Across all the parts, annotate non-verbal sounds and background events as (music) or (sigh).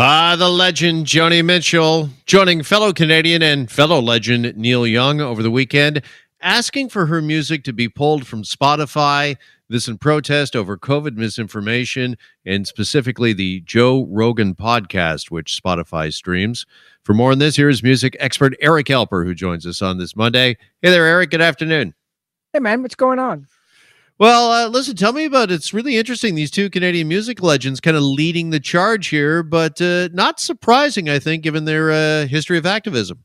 Ah, the legend Joni Mitchell joining fellow Canadian and fellow legend Neil Young over the weekend, asking for her music to be pulled from Spotify. This in protest over COVID misinformation and specifically the Joe Rogan podcast, which Spotify streams. For more on this, here is music expert Eric Alper, who joins us on this Monday. Hey there, Eric. Good afternoon. Hey, man. What's going on? Well, uh, listen, tell me about it. It's really interesting. These two Canadian music legends kind of leading the charge here, but uh, not surprising, I think, given their uh, history of activism.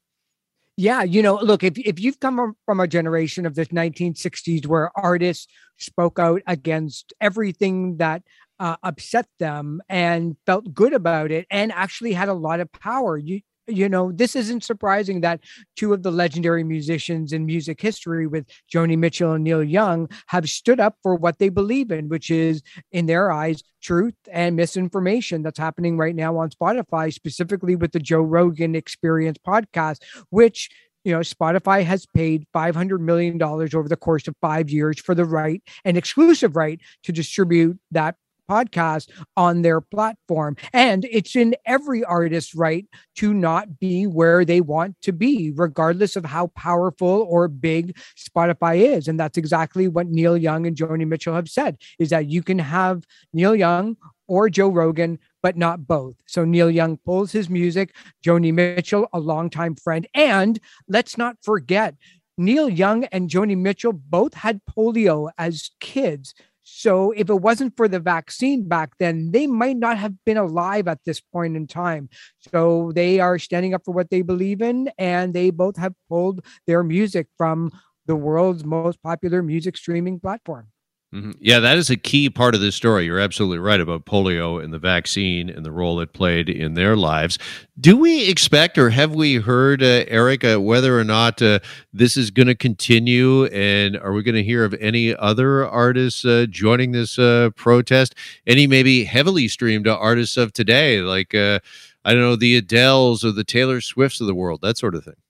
Yeah, you know, look, if, if you've come from a generation of the 1960s where artists spoke out against everything that uh, upset them and felt good about it and actually had a lot of power, you you know, this isn't surprising that two of the legendary musicians in music history, with Joni Mitchell and Neil Young, have stood up for what they believe in, which is, in their eyes, truth and misinformation that's happening right now on Spotify, specifically with the Joe Rogan Experience podcast, which you know, Spotify has paid $500 million over the course of five years for the right and exclusive right to distribute that podcast on their platform. And it's in every artist's right to not be where they want to be, regardless of how powerful or big Spotify is. And that's exactly what Neil Young and Joni Mitchell have said is that you can have Neil Young or Joe Rogan, but not both. So Neil Young pulls his music, Joni Mitchell, a longtime friend. And let's not forget, Neil Young and Joni Mitchell both had polio as kids. So if it wasn't for the vaccine back then, they might not have been alive at this point in time. So they are standing up for what they believe in, and they both have pulled their music from the world's most popular music streaming platform. Mm-hmm. Yeah, that is a key part of this story. You're absolutely right about polio and the vaccine and the role it played in their lives. Do we expect or have we heard, uh, Eric, uh, whether or not uh, this is going to continue? And are we going to hear of any other artists uh, joining this uh, protest? Any maybe heavily streamed artists of today, like, uh, I don't know, the Adeles or the Taylor Swifts of the world, that sort of thing?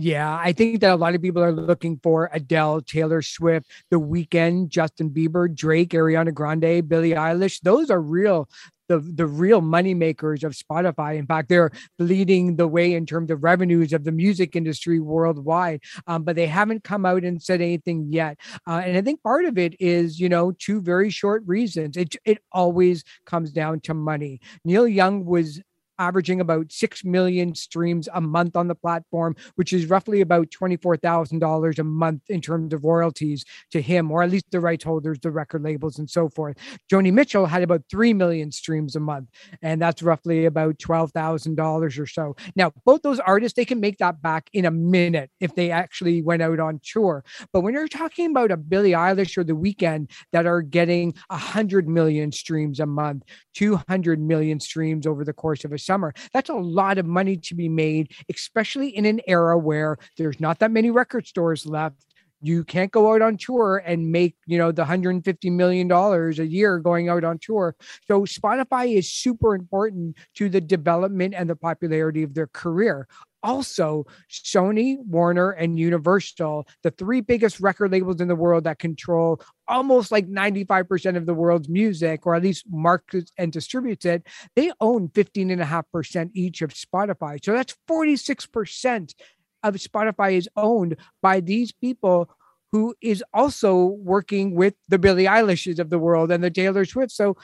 Yeah, I think that a lot of people are looking for Adele, Taylor Swift, The Weeknd, Justin Bieber, Drake, Ariana Grande, Billie Eilish. Those are real the the real money makers of Spotify. In fact, they're leading the way in terms of revenues of the music industry worldwide. Um, but they haven't come out and said anything yet. Uh, and I think part of it is, you know, two very short reasons. It it always comes down to money. Neil Young was averaging about 6 million streams a month on the platform, which is roughly about $24,000 a month in terms of royalties to him, or at least the rights holders, the record labels, and so forth. Joni Mitchell had about 3 million streams a month, and that's roughly about $12,000 or so. Now, both those artists, they can make that back in a minute if they actually went out on tour. But when you're talking about a Billie Eilish or The Weeknd that are getting 100 million streams a month, 200 million streams over the course of a summer. That's a lot of money to be made, especially in an era where there's not that many record stores left. You can't go out on tour and make, you know, the 150 million dollars a year going out on tour. So Spotify is super important to the development and the popularity of their career also Sony, Warner, and Universal, the three biggest record labels in the world that control almost like 95% of the world's music, or at least markets and distributes it, they own 15.5% each of Spotify. So that's 46% of Spotify is owned by these people who is also working with the Billie Eilishes of the world and the Taylor Swift. So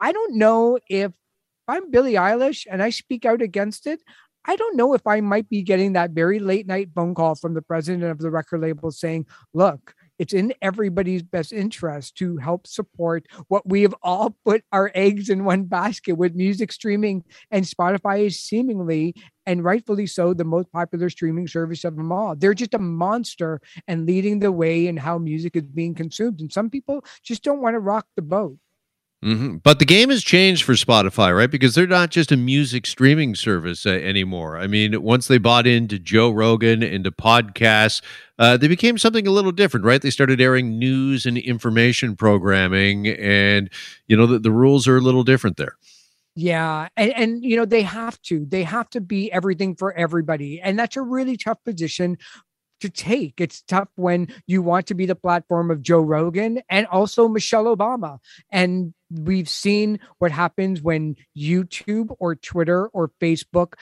I don't know if I'm Billie Eilish and I speak out against it, I don't know if I might be getting that very late night phone call from the president of the record label saying, look, it's in everybody's best interest to help support what we have all put our eggs in one basket with music streaming. And Spotify is seemingly and rightfully so the most popular streaming service of them all. They're just a monster and leading the way in how music is being consumed. And some people just don't want to rock the boat. Mm-hmm. But the game has changed for Spotify, right? Because they're not just a music streaming service uh, anymore. I mean, once they bought into Joe Rogan, into podcasts, uh, they became something a little different, right? They started airing news and information programming, and you know the, the rules are a little different there. Yeah, and and you know they have to they have to be everything for everybody, and that's a really tough position to take. It's tough when you want to be the platform of Joe Rogan and also Michelle Obama. And we've seen what happens when YouTube or Twitter or Facebook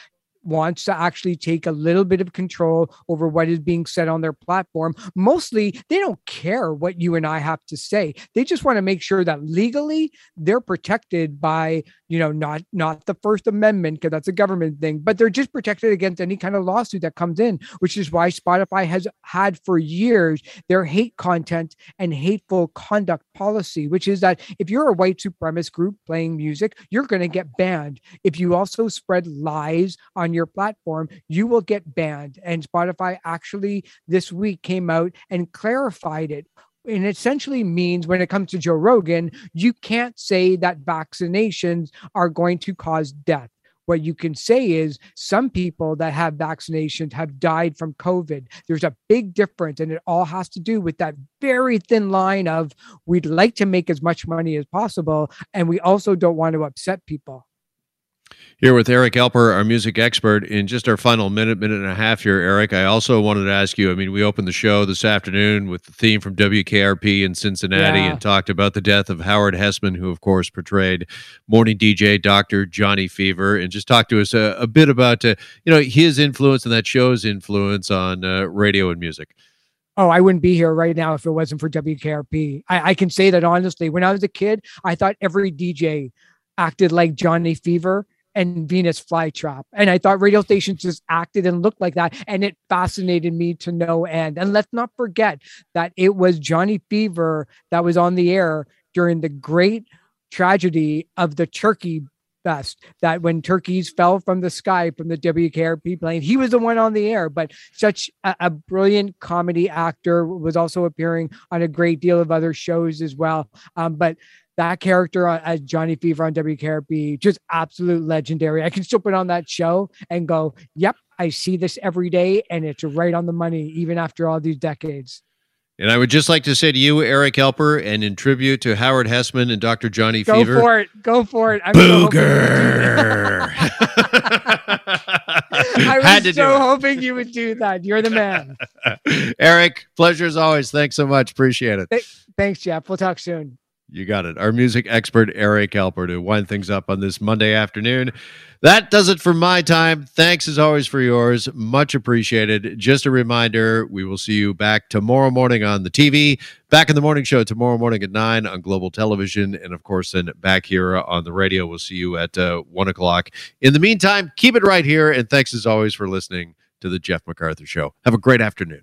wants to actually take a little bit of control over what is being said on their platform. Mostly, they don't care what you and I have to say. They just want to make sure that legally they're protected by, you know, not not the First Amendment because that's a government thing, but they're just protected against any kind of lawsuit that comes in, which is why Spotify has had for years their hate content and hateful conduct policy, which is that if you're a white supremacist group playing music, you're going to get banned. If you also spread lies on your platform, you will get banned. And Spotify actually this week came out and clarified it and essentially means when it comes to Joe Rogan, you can't say that vaccinations are going to cause death. What you can say is some people that have vaccinations have died from COVID. There's a big difference, and it all has to do with that very thin line of we'd like to make as much money as possible, and we also don't want to upset people. Here with Eric Alper, our music expert. In just our final minute, minute and a half here, Eric, I also wanted to ask you. I mean, we opened the show this afternoon with the theme from WKRP in Cincinnati yeah. and talked about the death of Howard Hesseman, who, of course, portrayed morning DJ Dr. Johnny Fever, and just talk to us a, a bit about, uh, you know, his influence and that show's influence on uh, radio and music. Oh, I wouldn't be here right now if it wasn't for WKRP. I, I can say that honestly. When I was a kid, I thought every DJ acted like Johnny Fever and Venus Flytrap. And I thought radio (laughs) stations just acted and looked like that. And it fascinated me to no end. And let's not forget that it was Johnny Fever that was on the air during the great tragedy of the turkey fest that when turkeys fell from the sky from the WKRP plane, he was the one on the air. But such a, a, brilliant comedy actor was also appearing on a great deal of other shows as well. Um, but that character as Johnny Fever on WKRP, just absolute legendary. I can still put on that show and go, yep, I see this every day, and it's right on the money, even after all these decades. And I would just like to say to you, Eric Alper, and in tribute to Howard Hesseman and Dr. Johnny Go Fever. Go for it. Go for it. I'm Booger. (laughs) I (laughs) was so hoping you would do that. You're the man. (laughs) Eric, pleasure as always. Thanks so much. Appreciate it. Th- thanks, Jeff. We'll talk soon. You got it. Our music expert, Eric Alper, to wind things up on this Monday afternoon. That does it for my time. Thanks as always for yours. Much appreciated. Just a reminder we will see you back tomorrow morning on the TV, back in the morning show tomorrow morning at 9 on Global Television, and of course, then back here on the radio. We'll see you at uh, 1 o'clock. In the meantime, keep it right here. And thanks as always for listening to the Jeff McArthur Show. Have a great afternoon.